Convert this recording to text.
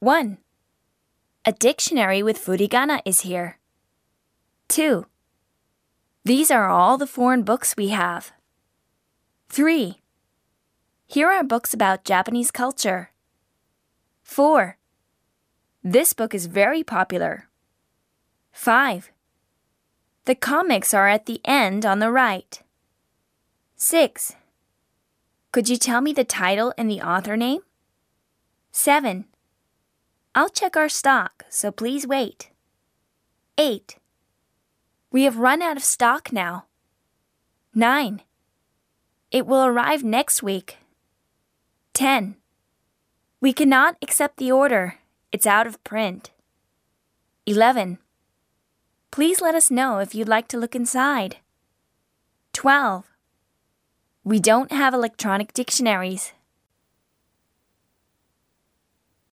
1. A dictionary with furigana is here. 2. These are all the foreign books we have. 3. Here are books about Japanese culture. 4. This book is very popular. 5. The comics are at the end on the right. 6. Could you tell me the title and the author name? 7. I'll check our stock, so please wait. 8. We have run out of stock now. 9. It will arrive next week. 10. We cannot accept the order. It's out of print. 11. Please let us know if you'd like to look inside. 12. We don't have electronic dictionaries.